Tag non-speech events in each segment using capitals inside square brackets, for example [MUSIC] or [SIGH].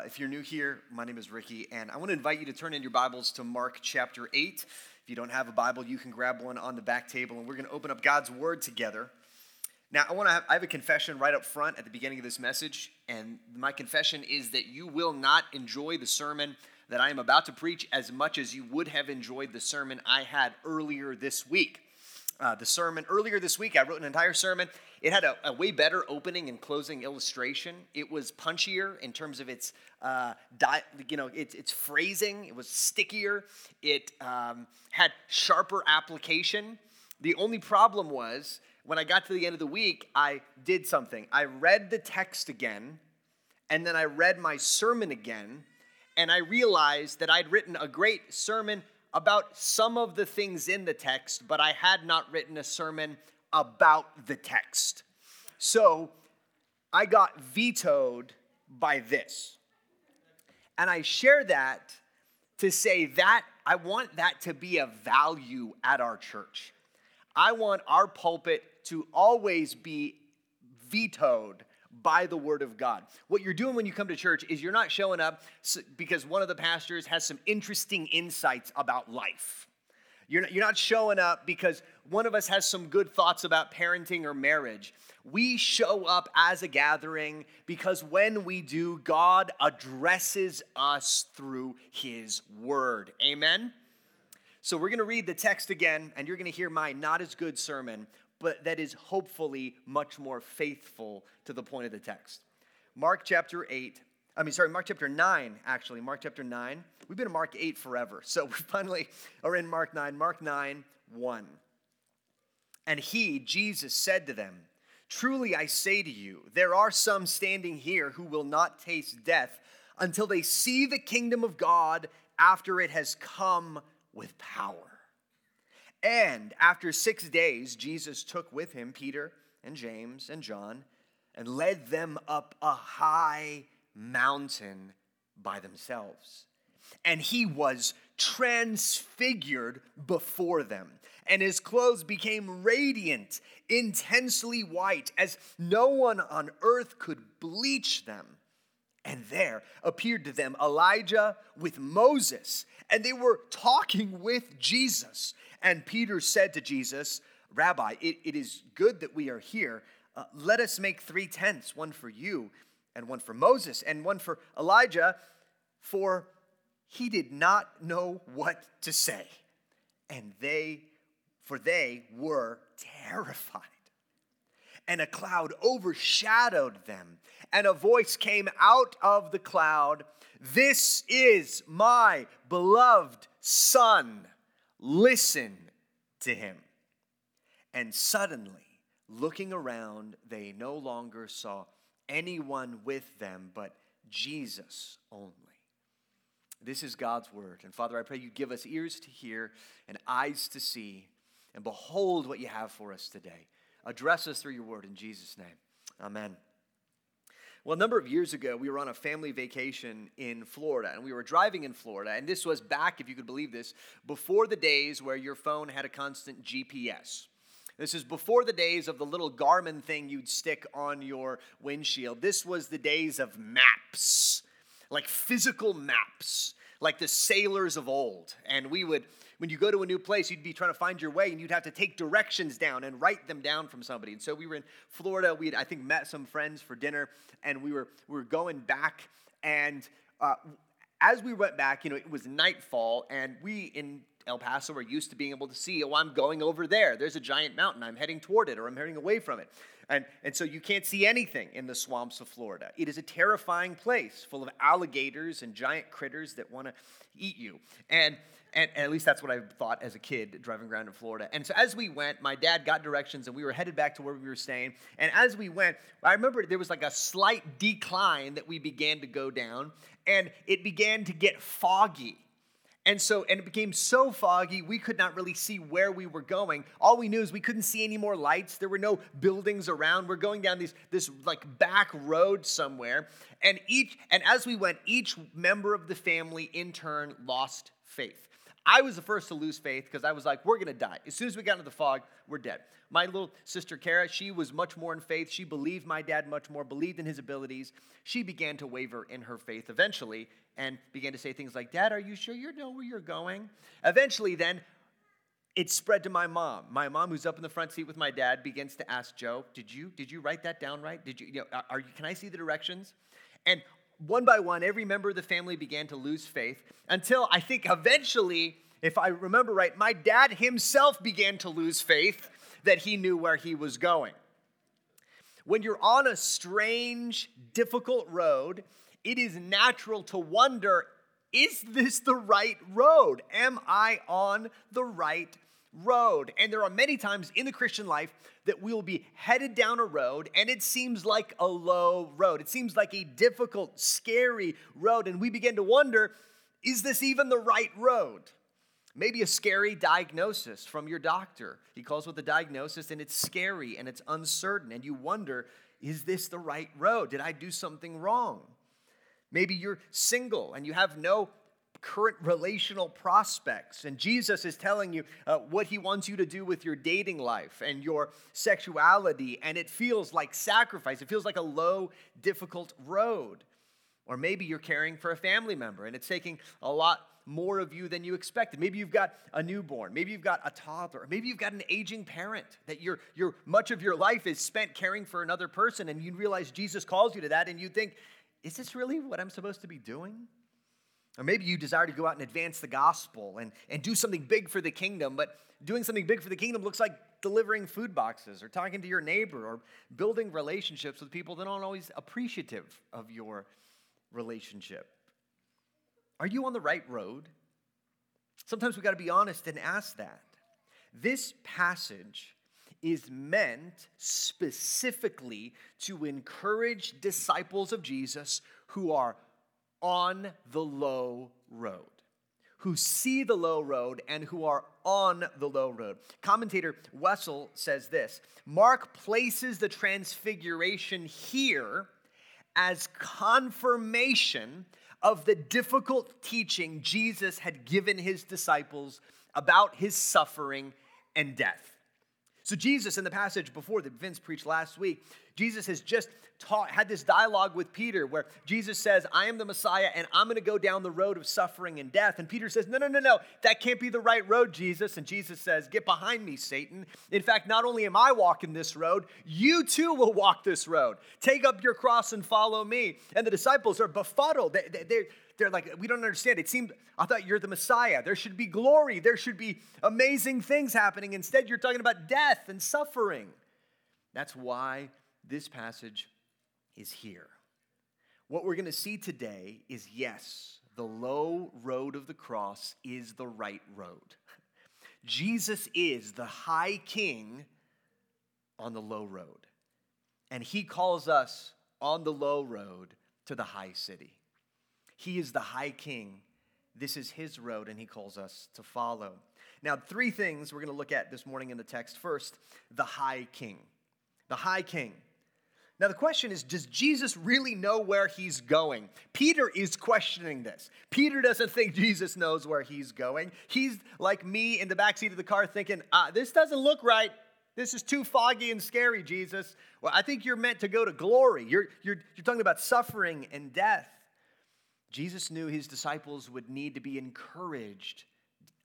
Uh, if you're new here, my name is Ricky, and I want to invite you to turn in your Bibles to Mark chapter 8. If you don't have a Bible, you can grab one on the back table, and we're going to open up God's Word together. Now, I want to have, I have a confession right up front at the beginning of this message, and my confession is that you will not enjoy the sermon that I am about to preach as much as you would have enjoyed the sermon I had earlier this week. Uh, the sermon earlier this week, I wrote an entire sermon, it had a, a, way better opening and closing illustration. It was punchier in terms of its, uh, di- you know, its, its phrasing. It was stickier. It um, had sharper application. The only problem was when I got to the end of the week, I did something. I read the text again, and then I read my sermon again, and I realized that I'd written a great sermon about some of the things in the text, but I had not written a sermon about the text. So I got vetoed by this. And I share that to say that I want that to be a value at our church. I want our pulpit to always be vetoed by the word of God. What you're doing when you come to church is you're not showing up because one of the pastors has some interesting insights about life. You're not, you're not showing up because one of us has some good thoughts about parenting or marriage. We show up as a gathering because when we do, God addresses us through His Word. Amen? So we're going to read the text again, and you're going to hear my not as good sermon, but that is hopefully much more faithful to the point of the text. Mark chapter 8, I mean, sorry, Mark chapter 9, actually. Mark chapter 9. We've been in Mark 8 forever. [LAUGHS] So we finally are in Mark 9. Mark 9, 1. And he, Jesus, said to them, Truly I say to you, there are some standing here who will not taste death until they see the kingdom of God after it has come with power. And after six days, Jesus took with him Peter and James and John and led them up a high mountain by themselves. And he was transfigured before them, and his clothes became radiant, intensely white, as no one on earth could bleach them. And there appeared to them Elijah with Moses, and they were talking with Jesus. And Peter said to Jesus, Rabbi, it, it is good that we are here. Uh, let us make three tents one for you and one for Moses, and one for Elijah, for he did not know what to say. And they, for they were terrified. And a cloud overshadowed them, and a voice came out of the cloud This is my beloved Son. Listen to him. And suddenly, looking around, they no longer saw anyone with them but Jesus only. This is God's word. And Father, I pray you give us ears to hear and eyes to see, and behold what you have for us today. Address us through your word in Jesus' name. Amen. Well, a number of years ago, we were on a family vacation in Florida, and we were driving in Florida. And this was back, if you could believe this, before the days where your phone had a constant GPS. This is before the days of the little Garmin thing you'd stick on your windshield. This was the days of maps, like physical maps, like the sailors of old. And we would, when you go to a new place, you'd be trying to find your way and you'd have to take directions down and write them down from somebody. And so we were in Florida. We had, I think, met some friends for dinner and we were, we were going back. And uh, as we went back, you know, it was nightfall, and we in El Paso are used to being able to see, oh, I'm going over there. There's a giant mountain. I'm heading toward it or I'm heading away from it. And, and so you can't see anything in the swamps of Florida. It is a terrifying place full of alligators and giant critters that want to eat you. And, and, and, at least that's what I thought as a kid driving around in Florida. And so as we went, my dad got directions and we were headed back to where we were staying. And as we went, I remember there was like a slight decline that we began to go down, and it began to get foggy. And so, and it became so foggy, we could not really see where we were going. All we knew is we couldn't see any more lights. There were no buildings around. We're going down these, this like back road somewhere. And each, and as we went, each member of the family in turn lost faith. I was the first to lose faith because I was like, we're going to die. As soon as we got into the fog, we're dead. My little sister Kara, she was much more in faith. She believed my dad much more, believed in his abilities. She began to waver in her faith eventually and began to say things like, Dad, are you sure you know where you're going? Eventually, then, it spread to my mom. My mom, who's up in the front seat with my dad, begins to ask Joe, "Did you did you write that down right? Did you, you know, are you? Can I see the directions?" And one by one, every member of the family began to lose faith until I think eventually, if I remember right, my dad himself began to lose faith that he knew where he was going. When you're on a strange, difficult road, it is natural to wonder is this the right road? Am I on the right road? And there are many times in the Christian life that we will be headed down a road and it seems like a low road. It seems like a difficult, scary road. And we begin to wonder is this even the right road? Maybe a scary diagnosis from your doctor. He calls with a diagnosis and it's scary and it's uncertain. And you wonder, is this the right road? Did I do something wrong? Maybe you're single and you have no current relational prospects. And Jesus is telling you uh, what he wants you to do with your dating life and your sexuality. And it feels like sacrifice, it feels like a low, difficult road. Or maybe you're caring for a family member and it's taking a lot more of you than you expected. Maybe you've got a newborn, maybe you've got a toddler, maybe you've got an aging parent that your your much of your life is spent caring for another person and you realize Jesus calls you to that and you think is this really what I'm supposed to be doing? Or maybe you desire to go out and advance the gospel and, and do something big for the kingdom, but doing something big for the kingdom looks like delivering food boxes or talking to your neighbor or building relationships with people that aren't always appreciative of your relationship. Are you on the right road? Sometimes we got to be honest and ask that. This passage is meant specifically to encourage disciples of Jesus who are on the low road, who see the low road and who are on the low road. Commentator Wessel says this Mark places the transfiguration here as confirmation of the difficult teaching Jesus had given his disciples about his suffering and death. So, Jesus, in the passage before that Vince preached last week, Jesus has just taught, had this dialogue with Peter where Jesus says, I am the Messiah and I'm going to go down the road of suffering and death. And Peter says, No, no, no, no, that can't be the right road, Jesus. And Jesus says, Get behind me, Satan. In fact, not only am I walking this road, you too will walk this road. Take up your cross and follow me. And the disciples are befuddled. They, they, they're, they're like, we don't understand. It seemed, I thought you're the Messiah. There should be glory. There should be amazing things happening. Instead, you're talking about death and suffering. That's why this passage is here. What we're going to see today is yes, the low road of the cross is the right road. [LAUGHS] Jesus is the high king on the low road. And he calls us on the low road to the high city. He is the high king. This is his road, and he calls us to follow. Now, three things we're going to look at this morning in the text. First, the high king. The high king. Now, the question is Does Jesus really know where he's going? Peter is questioning this. Peter doesn't think Jesus knows where he's going. He's like me in the backseat of the car thinking, ah, This doesn't look right. This is too foggy and scary, Jesus. Well, I think you're meant to go to glory. You're, you're, you're talking about suffering and death. Jesus knew his disciples would need to be encouraged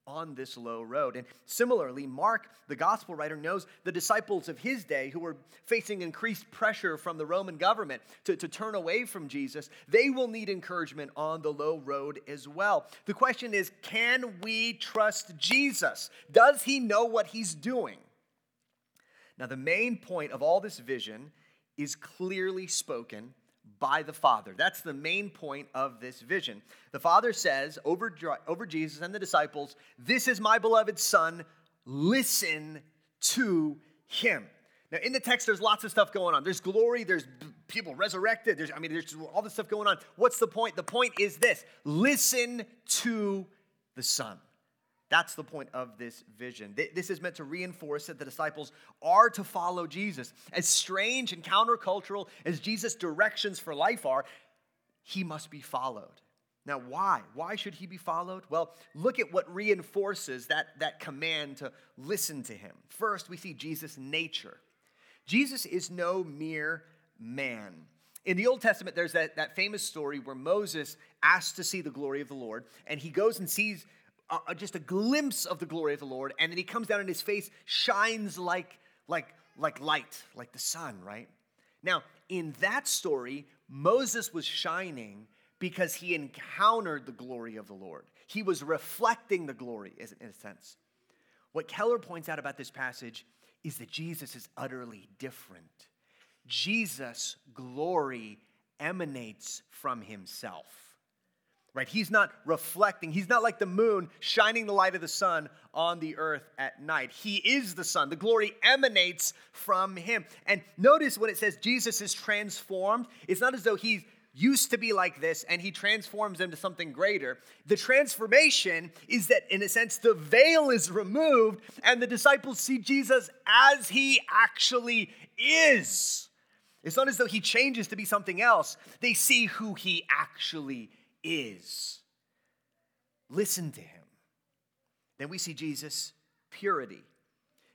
on this low road. And similarly, Mark, the gospel writer, knows the disciples of his day who were facing increased pressure from the Roman government to, to turn away from Jesus, they will need encouragement on the low road as well. The question is can we trust Jesus? Does he know what he's doing? Now, the main point of all this vision is clearly spoken by the Father. That's the main point of this vision. The Father says over, over Jesus and the disciples, This is my beloved Son, listen to him. Now, in the text, there's lots of stuff going on. There's glory, there's people resurrected, there's, I mean, there's all this stuff going on. What's the point? The point is this listen to the Son. That's the point of this vision. This is meant to reinforce that the disciples are to follow Jesus. As strange and countercultural as Jesus' directions for life are, he must be followed. Now, why? Why should he be followed? Well, look at what reinforces that, that command to listen to him. First, we see Jesus' nature. Jesus is no mere man. In the Old Testament, there's that, that famous story where Moses asked to see the glory of the Lord, and he goes and sees just a glimpse of the glory of the Lord, and then he comes down and his face shines like, like, like light, like the sun, right? Now, in that story, Moses was shining because he encountered the glory of the Lord. He was reflecting the glory, in a sense. What Keller points out about this passage is that Jesus is utterly different. Jesus' glory emanates from himself. Right? He's not reflecting. He's not like the moon shining the light of the sun on the earth at night. He is the sun. The glory emanates from him. And notice when it says Jesus is transformed, it's not as though he's used to be like this and he transforms into something greater. The transformation is that, in a sense, the veil is removed and the disciples see Jesus as he actually is. It's not as though he changes to be something else, they see who he actually is. Listen to him. Then we see Jesus' purity.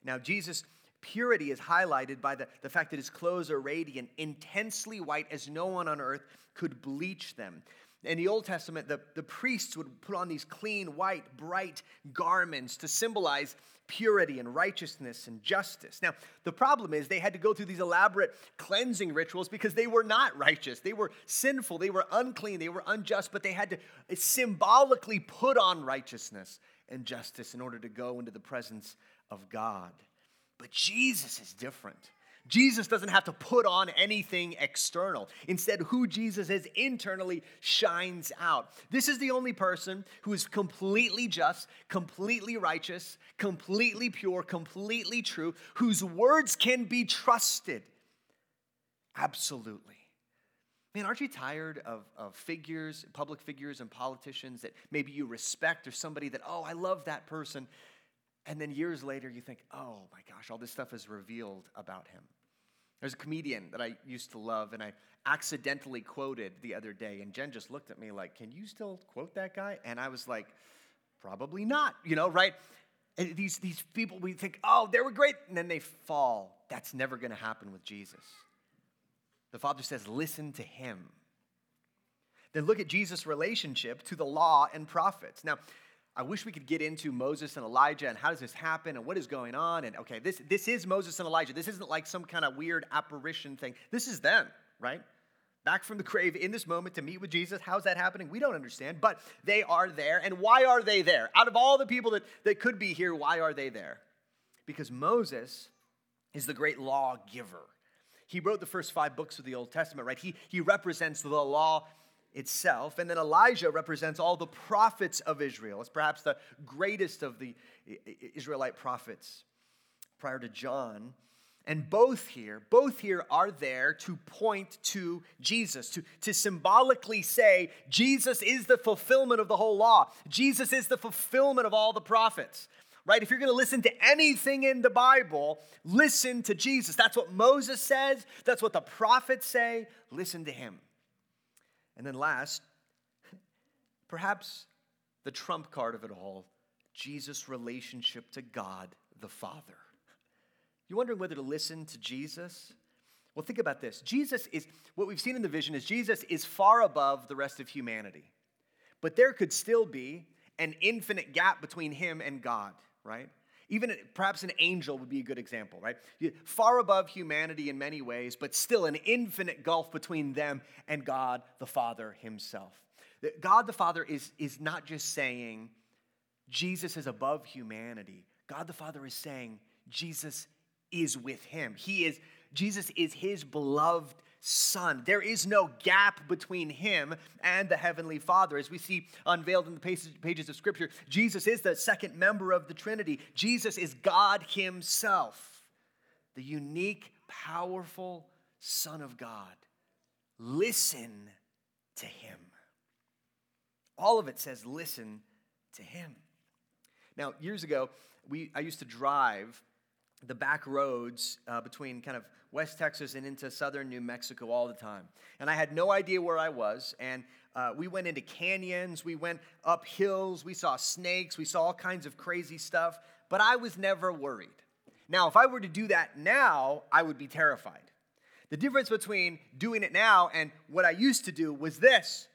Now, Jesus' purity is highlighted by the, the fact that his clothes are radiant, intensely white, as no one on earth could bleach them. In the Old Testament, the, the priests would put on these clean, white, bright garments to symbolize purity and righteousness and justice. Now, the problem is they had to go through these elaborate cleansing rituals because they were not righteous. They were sinful, they were unclean, they were unjust, but they had to symbolically put on righteousness and justice in order to go into the presence of God. But Jesus is different. Jesus doesn't have to put on anything external. Instead, who Jesus is internally shines out. This is the only person who is completely just, completely righteous, completely pure, completely true, whose words can be trusted. Absolutely. Man, aren't you tired of, of figures, public figures, and politicians that maybe you respect or somebody that, oh, I love that person? And then years later, you think, oh my gosh, all this stuff is revealed about him. There's a comedian that I used to love, and I accidentally quoted the other day, and Jen just looked at me like, Can you still quote that guy? And I was like, Probably not, you know, right? And these, these people, we think, Oh, they were great, and then they fall. That's never going to happen with Jesus. The Father says, Listen to him. Then look at Jesus' relationship to the law and prophets. Now, I wish we could get into Moses and Elijah and how does this happen and what is going on. And okay, this, this is Moses and Elijah. This isn't like some kind of weird apparition thing. This is them, right? Back from the grave in this moment to meet with Jesus. How's that happening? We don't understand, but they are there. And why are they there? Out of all the people that, that could be here, why are they there? Because Moses is the great lawgiver. He wrote the first five books of the Old Testament, right? He, he represents the law itself. And then Elijah represents all the prophets of Israel. It's perhaps the greatest of the Israelite prophets prior to John. And both here, both here are there to point to Jesus, to, to symbolically say, Jesus is the fulfillment of the whole law. Jesus is the fulfillment of all the prophets. Right? If you're going to listen to anything in the Bible, listen to Jesus. That's what Moses says. That's what the prophets say. Listen to him. And then last, perhaps the trump card of it all Jesus' relationship to God the Father. You're wondering whether to listen to Jesus? Well, think about this. Jesus is, what we've seen in the vision is Jesus is far above the rest of humanity. But there could still be an infinite gap between him and God, right? Even perhaps an angel would be a good example, right? Far above humanity in many ways, but still an infinite gulf between them and God the Father Himself. God the Father is, is not just saying Jesus is above humanity, God the Father is saying Jesus is with Him. He is, Jesus is His beloved Son. There is no gap between him and the Heavenly Father. As we see unveiled in the pages of Scripture, Jesus is the second member of the Trinity. Jesus is God Himself, the unique, powerful Son of God. Listen to Him. All of it says, listen to Him. Now, years ago, we, I used to drive the back roads uh, between kind of West Texas and into southern New Mexico all the time. And I had no idea where I was. And uh, we went into canyons, we went up hills, we saw snakes, we saw all kinds of crazy stuff, but I was never worried. Now, if I were to do that now, I would be terrified. The difference between doing it now and what I used to do was this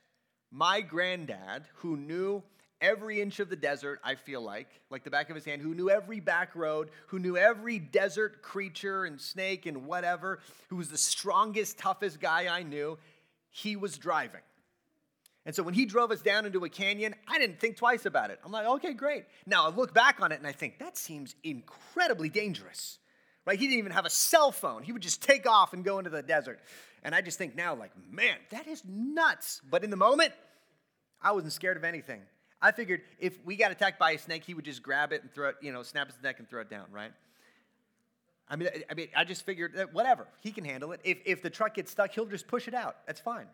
my granddad, who knew every inch of the desert, I feel like, like the back of his hand, who knew every back road, who knew every desert creature and snake and whatever, who was the strongest, toughest guy I knew, he was driving. And so when he drove us down into a canyon, I didn't think twice about it. I'm like, okay, great. Now I look back on it and I think, that seems incredibly dangerous. Right? He didn't even have a cell phone. He would just take off and go into the desert. And I just think now, like, man, that is nuts. But in the moment, I wasn't scared of anything. I figured if we got attacked by a snake, he would just grab it and throw it, you know, snap his neck and throw it down, right? I mean, I mean, I just figured that whatever, he can handle it. If, if the truck gets stuck, he'll just push it out. That's fine.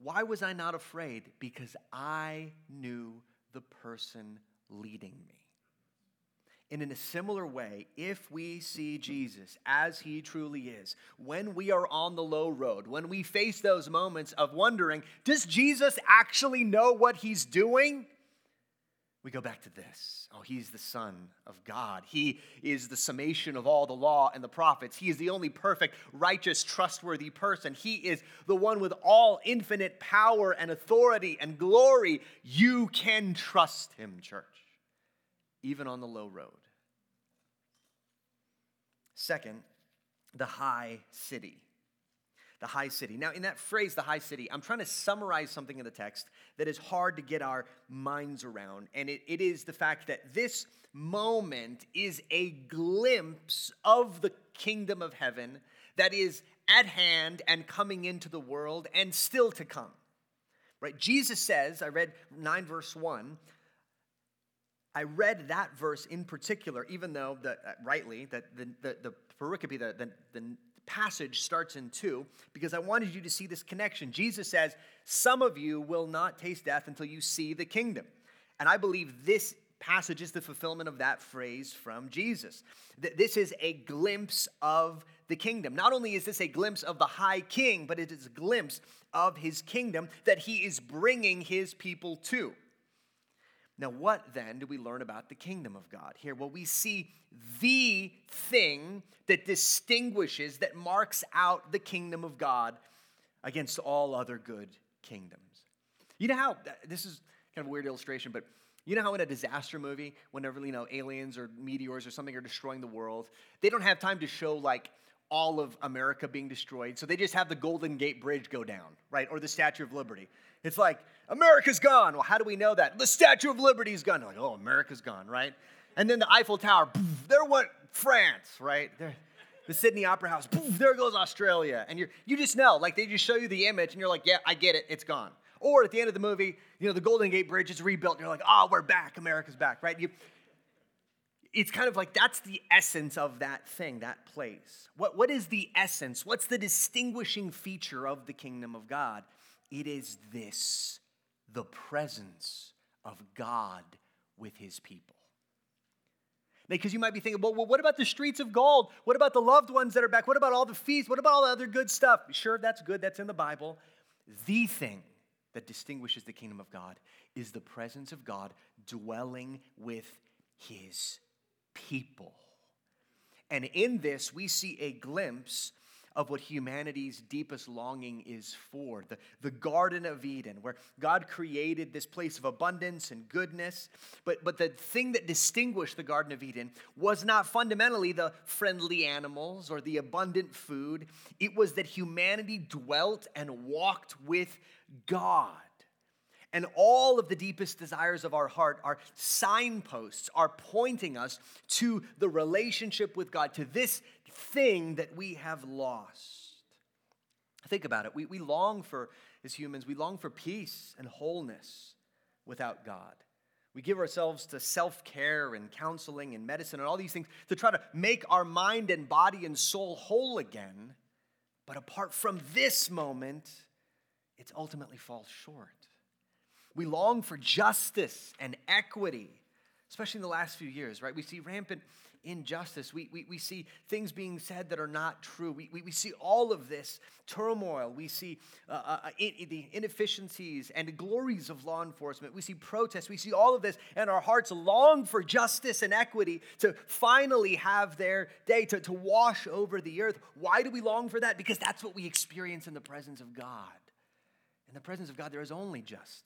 Why was I not afraid? Because I knew the person leading me. And in a similar way, if we see Jesus as he truly is, when we are on the low road, when we face those moments of wondering, does Jesus actually know what he's doing? We go back to this. Oh, he's the Son of God. He is the summation of all the law and the prophets. He is the only perfect, righteous, trustworthy person. He is the one with all infinite power and authority and glory. You can trust him, church even on the low road. Second, the high city. The high city. Now, in that phrase, the high city, I'm trying to summarize something in the text that is hard to get our minds around. And it, it is the fact that this moment is a glimpse of the kingdom of heaven that is at hand and coming into the world and still to come. Right? Jesus says, I read 9 verse 1, I read that verse in particular, even though the, uh, rightly that the, the, the pericope, the, the, the passage starts in two, because I wanted you to see this connection. Jesus says, Some of you will not taste death until you see the kingdom. And I believe this passage is the fulfillment of that phrase from Jesus. This is a glimpse of the kingdom. Not only is this a glimpse of the high king, but it is a glimpse of his kingdom that he is bringing his people to. Now, what then do we learn about the kingdom of God here? Well, we see the thing that distinguishes, that marks out the kingdom of God against all other good kingdoms. You know how, this is kind of a weird illustration, but you know how in a disaster movie, whenever, you know, aliens or meteors or something are destroying the world, they don't have time to show like all of America being destroyed. So they just have the Golden Gate Bridge go down, right? Or the Statue of Liberty. It's like, America's gone. Well, how do we know that? The Statue of Liberty's gone. like, oh, America's gone, right? And then the Eiffel Tower, poof, there went France, right? There, the Sydney Opera House, poof, there goes Australia. And you you just know, like they just show you the image and you're like, yeah, I get it, it's gone. Or at the end of the movie, you know, the Golden Gate Bridge is rebuilt and you're like, oh, we're back, America's back, right? You, it's kind of like that's the essence of that thing, that place. What, what is the essence? What's the distinguishing feature of the kingdom of God? It is this the presence of God with his people. Because you might be thinking, well, well, what about the streets of gold? What about the loved ones that are back? What about all the feasts? What about all the other good stuff? Sure, that's good, that's in the Bible. The thing that distinguishes the kingdom of God is the presence of God dwelling with his people. And in this, we see a glimpse of what humanity's deepest longing is for the, the Garden of Eden, where God created this place of abundance and goodness. But, but the thing that distinguished the Garden of Eden was not fundamentally the friendly animals or the abundant food, it was that humanity dwelt and walked with God. And all of the deepest desires of our heart are signposts, are pointing us to the relationship with God, to this thing that we have lost. Think about it. We, we long for, as humans, we long for peace and wholeness without God. We give ourselves to self care and counseling and medicine and all these things to try to make our mind and body and soul whole again. But apart from this moment, it ultimately falls short. We long for justice and equity, especially in the last few years, right? We see rampant injustice. We, we, we see things being said that are not true. We, we, we see all of this turmoil. We see uh, uh, uh in, the inefficiencies and glories of law enforcement. We see protests. We see all of this, and our hearts long for justice and equity to finally have their day, to, to wash over the earth. Why do we long for that? Because that's what we experience in the presence of God. In the presence of God, there is only justice.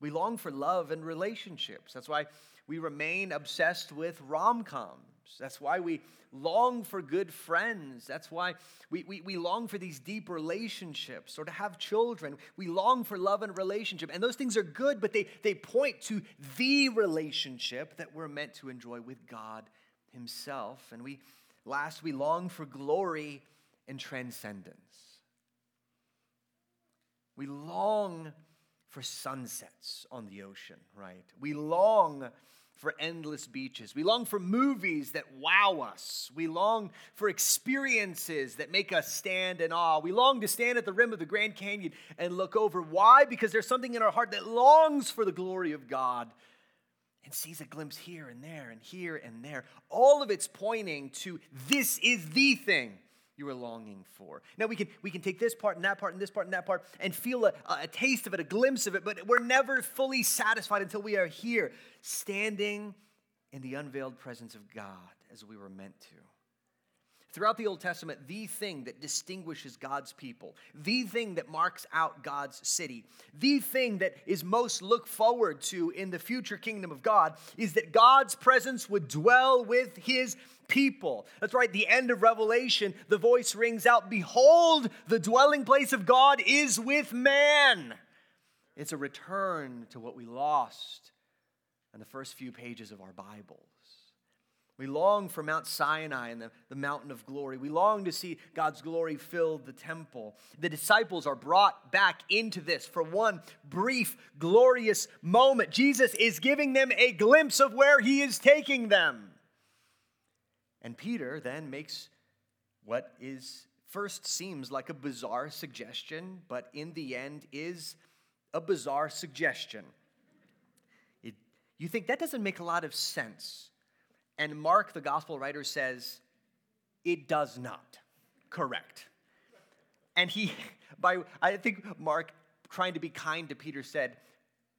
We long for love and relationships. That's why we remain obsessed with rom coms. That's why we long for good friends. That's why we, we, we long for these deep relationships or to have children. We long for love and relationship. And those things are good, but they, they point to the relationship that we're meant to enjoy with God Himself. And we, last, we long for glory and transcendence. We long for sunsets on the ocean, right? We long for endless beaches. We long for movies that wow us. We long for experiences that make us stand in awe. We long to stand at the rim of the Grand Canyon and look over. Why? Because there's something in our heart that longs for the glory of God and sees a glimpse here and there and here and there. All of it's pointing to this is the thing you are longing for. Now we can we can take this part and that part and this part and that part and feel a, a taste of it, a glimpse of it, but we're never fully satisfied until we are here, standing in the unveiled presence of God as we were meant to. Throughout the Old Testament, the thing that distinguishes God's people, the thing that marks out God's city, the thing that is most looked forward to in the future kingdom of God is that God's presence would dwell with his people. That's right, the end of Revelation, the voice rings out Behold, the dwelling place of God is with man. It's a return to what we lost in the first few pages of our Bibles. We long for Mount Sinai and the, the mountain of glory. We long to see God's glory fill the temple. The disciples are brought back into this for one brief, glorious moment. Jesus is giving them a glimpse of where he is taking them. And Peter then makes what is first seems like a bizarre suggestion, but in the end is a bizarre suggestion. It, you think that doesn't make a lot of sense. And Mark, the gospel writer, says, it does not. Correct. And he, [LAUGHS] by, I think Mark, trying to be kind to Peter, said,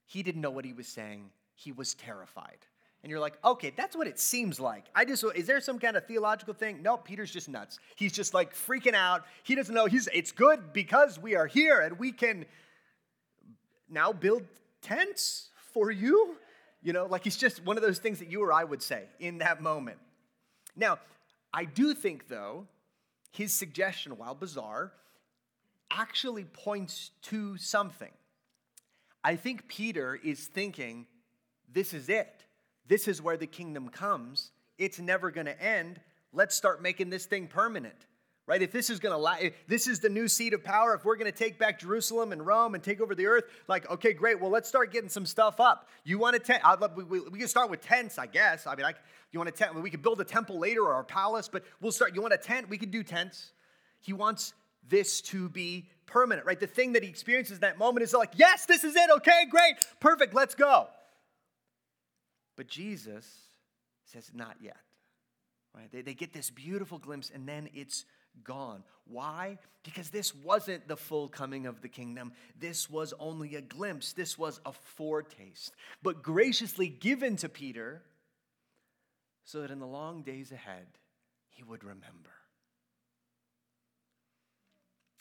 he didn't know what he was saying. He was terrified. And you're like, okay, that's what it seems like. I just, is there some kind of theological thing? No, Peter's just nuts. He's just like freaking out. He doesn't know. He's, it's good because we are here and we can now build tents for you. You know, like he's just one of those things that you or I would say in that moment. Now, I do think, though, his suggestion, while bizarre, actually points to something. I think Peter is thinking, this is it. This is where the kingdom comes. It's never going to end. Let's start making this thing permanent right? If this is going to last, this is the new seat of power, if we're going to take back Jerusalem and Rome and take over the earth, like, okay, great. Well, let's start getting some stuff up. You want a tent? I'd love, we, we, we, can start with tents, I guess. I mean, I, you want a tent? We could build a temple later or a palace, but we'll start. You want a tent? We could do tents. He wants this to be permanent, right? The thing that he experiences in that moment is like, yes, this is it. Okay, great, perfect, let's go. But Jesus says, not yet. Right? They, they get this beautiful glimpse, and then it's gone. Why? Because this wasn't the full coming of the kingdom. This was only a glimpse, this was a foretaste, but graciously given to Peter so that in the long days ahead, he would remember.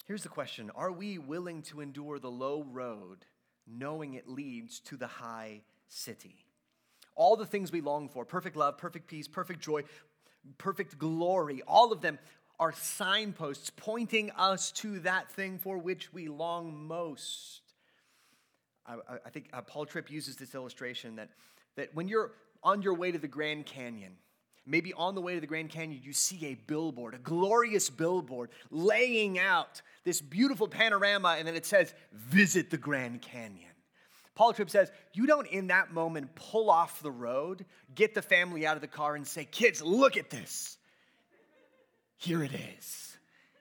Here's the question Are we willing to endure the low road, knowing it leads to the high city? All the things we long for perfect love, perfect peace, perfect joy, perfect glory all of them are signposts pointing us to that thing for which we long most. I, I think uh, Paul Tripp uses this illustration that, that when you're on your way to the Grand Canyon, maybe on the way to the Grand Canyon, you see a billboard, a glorious billboard laying out this beautiful panorama, and then it says, Visit the Grand Canyon. Paul Tripp says, You don't in that moment pull off the road, get the family out of the car, and say, Kids, look at this here it is.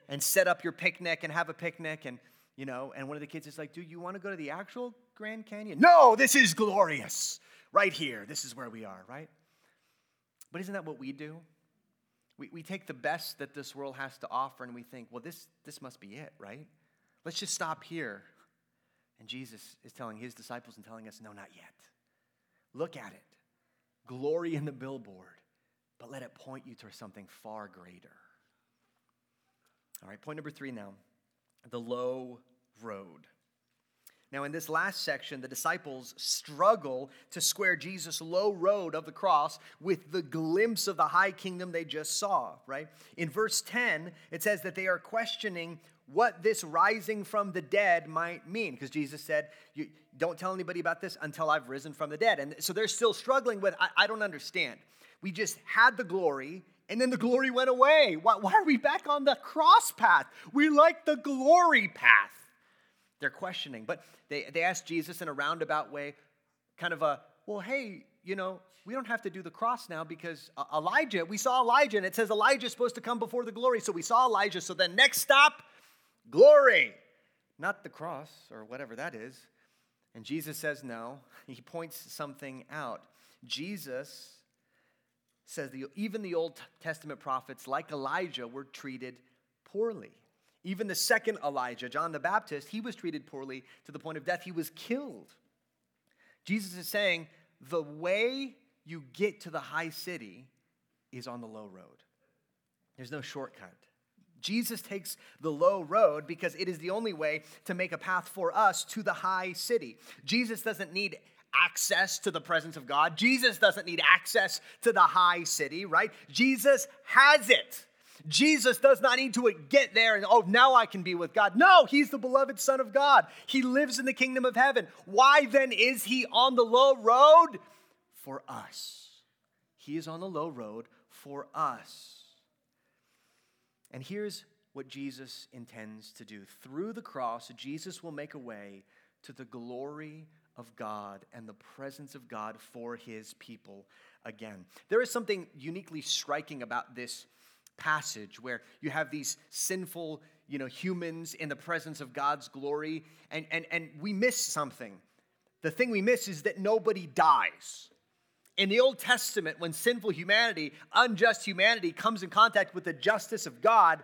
And set up your picnic and have a picnic. And, you know, and one of the kids is like, Do you want to go to the actual Grand Canyon? No, this is glorious. Right here. This is where we are, right? But isn't that what we do? We, we take the best that this world has to offer and we think, well, this, this must be it, right? Let's just stop here. And Jesus is telling his disciples and telling us, no, not yet. Look at it. Glory in the billboard, but let it point you to something far greater. All right, point number three now the low road. Now, in this last section, the disciples struggle to square Jesus' low road of the cross with the glimpse of the high kingdom they just saw, right? In verse 10, it says that they are questioning what this rising from the dead might mean, because Jesus said, Don't tell anybody about this until I've risen from the dead. And so they're still struggling with, I, I don't understand. We just had the glory, and then the glory went away. Why, why are we back on the cross path? We like the glory path. They're questioning. But they, they ask Jesus in a roundabout way, kind of a, well, hey, you know, we don't have to do the cross now because Elijah, we saw Elijah, and it says Elijah's supposed to come before the glory. So we saw Elijah. So then next stop, glory, not the cross or whatever that is. And Jesus says no. [LAUGHS] He points something out. Jesus says the, even the Old Testament prophets, like Elijah, were treated poorly. Even the second Elijah, John the Baptist, he was treated poorly to the point of death. He was killed. Jesus is saying the way you get to the high city is on the low road. There's no shortcut. Jesus takes the low road because it is the only way to make a path for us to the high city. Jesus doesn't need access to the presence of God. Jesus doesn't need access to the high city, right? Jesus has it. Jesus does not need to get there and, oh, now I can be with God. No, he's the beloved Son of God. He lives in the kingdom of heaven. Why then is he on the low road? For us. He is on the low road for us. And here's what Jesus intends to do through the cross, Jesus will make a way to the glory of God and the presence of God for his people again. There is something uniquely striking about this passage where you have these sinful, you know, humans in the presence of God's glory, and, and, and we miss something. The thing we miss is that nobody dies. In the Old Testament, when sinful humanity, unjust humanity, comes in contact with the justice of God,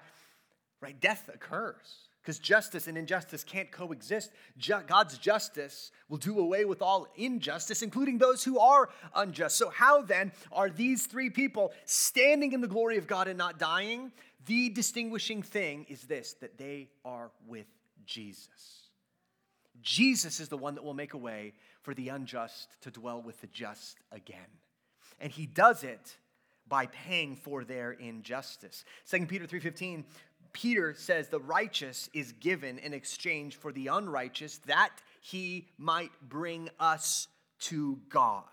right, death occurs because justice and injustice can't coexist. God's justice will do away with all injustice, including those who are unjust. So, how then are these three people standing in the glory of God and not dying? The distinguishing thing is this that they are with Jesus. Jesus is the one that will make a way for the unjust to dwell with the just again. And he does it by paying for their injustice. 2 Peter 3:15 Peter says the righteous is given in exchange for the unrighteous that he might bring us to God.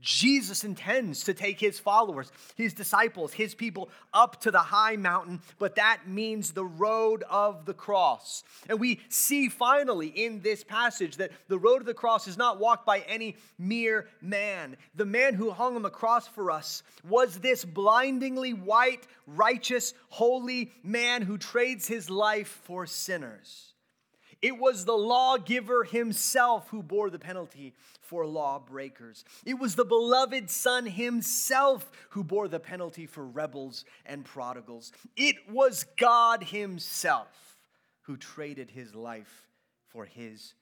Jesus intends to take his followers, his disciples, his people up to the high mountain, but that means the road of the cross. And we see finally in this passage that the road of the cross is not walked by any mere man. The man who hung on the cross for us was this blindingly white, righteous, holy man who trades his life for sinners. It was the lawgiver himself who bore the penalty for lawbreakers. It was the beloved Son himself who bore the penalty for rebels and prodigals. It was God himself who traded his life for his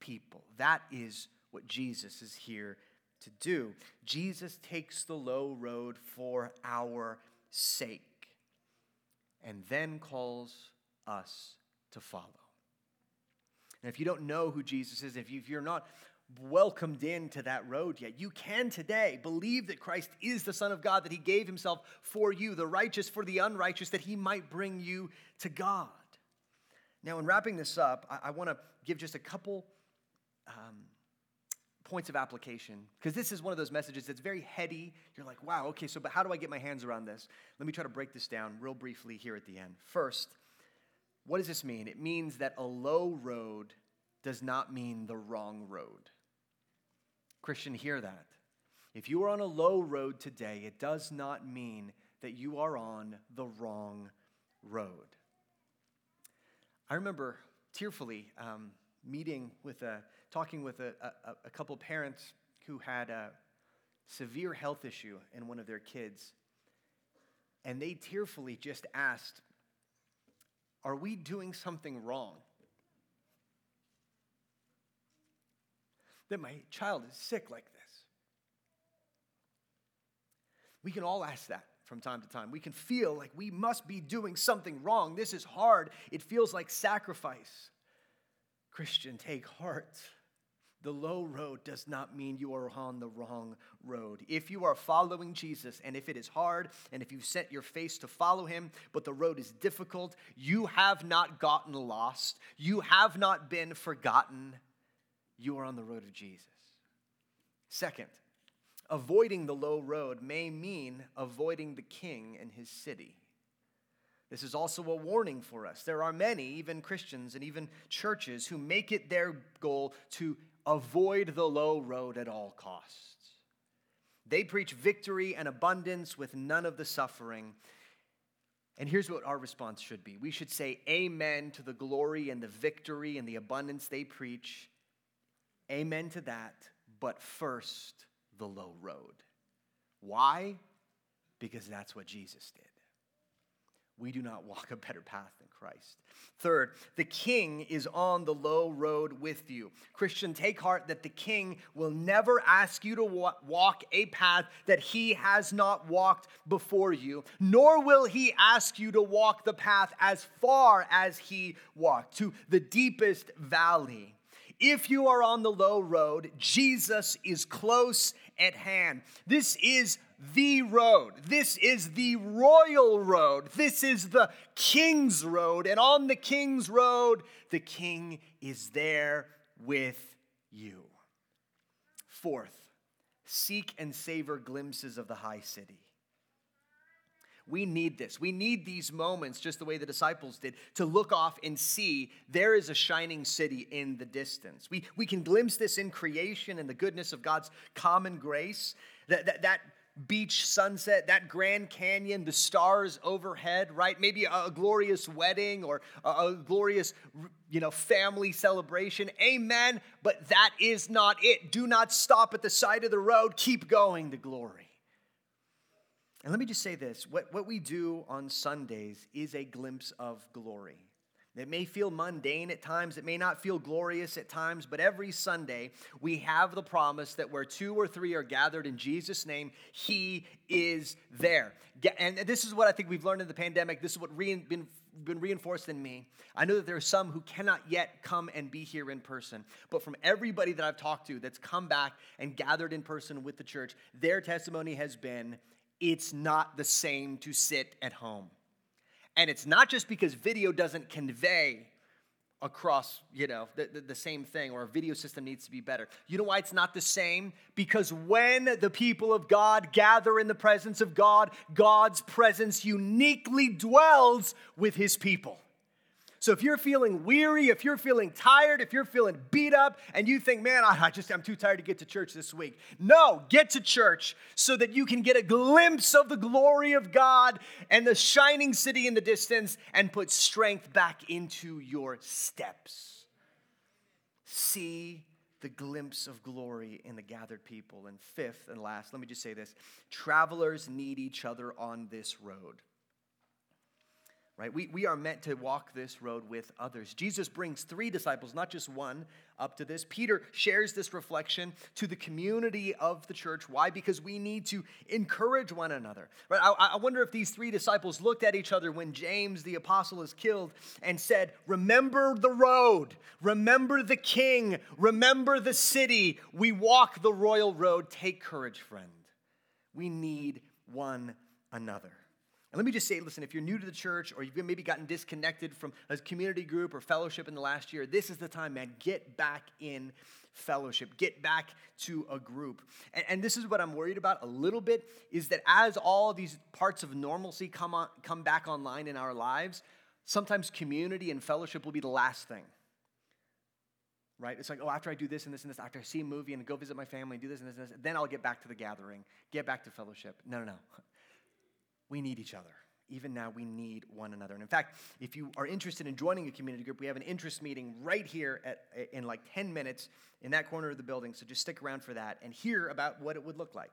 people. That is what Jesus is here to do. Jesus takes the low road for our sake and then calls us to follow. And if you don't know who Jesus is, if, you, if you're not welcomed into that road yet, you can today believe that Christ is the Son of God, that He gave Himself for you, the righteous for the unrighteous, that He might bring you to God. Now, in wrapping this up, I, I want to give just a couple um, points of application because this is one of those messages that's very heady. You're like, wow, okay, so but how do I get my hands around this? Let me try to break this down real briefly here at the end. First, what does this mean? It means that a low road does not mean the wrong road. Christian, hear that. If you are on a low road today, it does not mean that you are on the wrong road. I remember tearfully um, meeting with a, talking with a, a, a couple parents who had a severe health issue in one of their kids. And they tearfully just asked, Are we doing something wrong? That my child is sick like this. We can all ask that from time to time. We can feel like we must be doing something wrong. This is hard. It feels like sacrifice. Christian, take heart. The low road does not mean you are on the wrong road. If you are following Jesus, and if it is hard, and if you've set your face to follow him, but the road is difficult, you have not gotten lost. You have not been forgotten. You are on the road of Jesus. Second, avoiding the low road may mean avoiding the king and his city. This is also a warning for us. There are many, even Christians and even churches, who make it their goal to avoid the low road at all costs. They preach victory and abundance with none of the suffering. And here's what our response should be we should say amen to the glory and the victory and the abundance they preach. Amen to that, but first, the low road. Why? Because that's what Jesus did we do not walk a better path than Christ. Third, the king is on the low road with you. Christian, take heart that the king will never ask you to walk a path that he has not walked before you, nor will he ask you to walk the path as far as he walked to the deepest valley. If you are on the low road, Jesus is close at hand. This is the road. This is the royal road. This is the king's road. And on the king's road, the king is there with you. Fourth, seek and savor glimpses of the high city. We need this. We need these moments, just the way the disciples did, to look off and see there is a shining city in the distance. We, we can glimpse this in creation and the goodness of God's common grace. That, that, that beach sunset, that Grand Canyon, the stars overhead, right? Maybe a, a glorious wedding or a, a, glorious, you know, family celebration. Amen. But that is not it. Do not stop at the side of the road. Keep going to glory. And let me just say this what, what we do on Sundays is a glimpse of glory. It may feel mundane at times, it may not feel glorious at times, but every Sunday we have the promise that where two or three are gathered in Jesus' name, He is there. And this is what I think we've learned in the pandemic. This is what re- been, been reinforced in me. I know that there are some who cannot yet come and be here in person, but from everybody that I've talked to that's come back and gathered in person with the church, their testimony has been it's not the same to sit at home. And it's not just because video doesn't convey across, you know, the, the, the, same thing or a video system needs to be better. You know why it's not the same? Because when the people of God gather in the presence of God, God's presence uniquely dwells with his people. So if you're feeling weary, if you're feeling tired, if you're feeling beat up, and you think, man, I just I'm too tired to get to church this week. No, get to church so that you can get a glimpse of the glory of God and the shining city in the distance and put strength back into your steps. See the glimpse of glory in the gathered people. And fifth and last, let me just say this travelers need each other on this road right? We, we are meant to walk this road with others. Jesus brings three disciples, not just one, up to this. Peter shares this reflection to the community of the church. Why? Because we need to encourage one another. Right? I, I wonder if these three disciples looked at each other when James the apostle is killed and said, Remember the road, remember the king, remember the city. We walk the royal road. Take courage, friend. We need one another. And let me just say, listen, if you're new to the church or you've maybe gotten disconnected from a community group or fellowship in the last year, this is the time, man. Get back in fellowship, get back to a group. And, and this is what I'm worried about a little bit is that as all these parts of normalcy come, on, come back online in our lives, sometimes community and fellowship will be the last thing. Right? It's like, oh, after I do this and this and this, after I see a movie and go visit my family and do this and this and this, then I'll get back to the gathering, get back to fellowship. No, no, no we need each other. Even now, we need one another. And in fact, if you are interested in joining a community group, we have an interest meeting right here at, in like 10 minutes in that corner of the building. So just stick around for that and hear about what it would look like.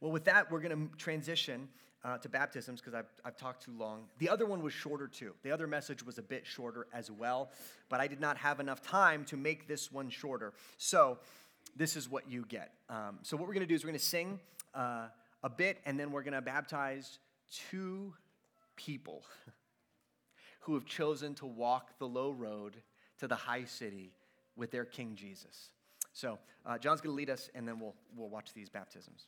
Well, with that, we're going to transition uh, to baptisms because I've, I've talked too long. The other one was shorter too. The other message was a bit shorter as well, but I did not have enough time to make this one shorter. So, this is what you get. Um, so, what we're going to do is we're going to sing uh, a bit, and then we're going to baptize two people [LAUGHS] who have chosen to walk the low road to the high city with their King Jesus. So, uh, John's going to lead us, and then we'll, we'll watch these baptisms.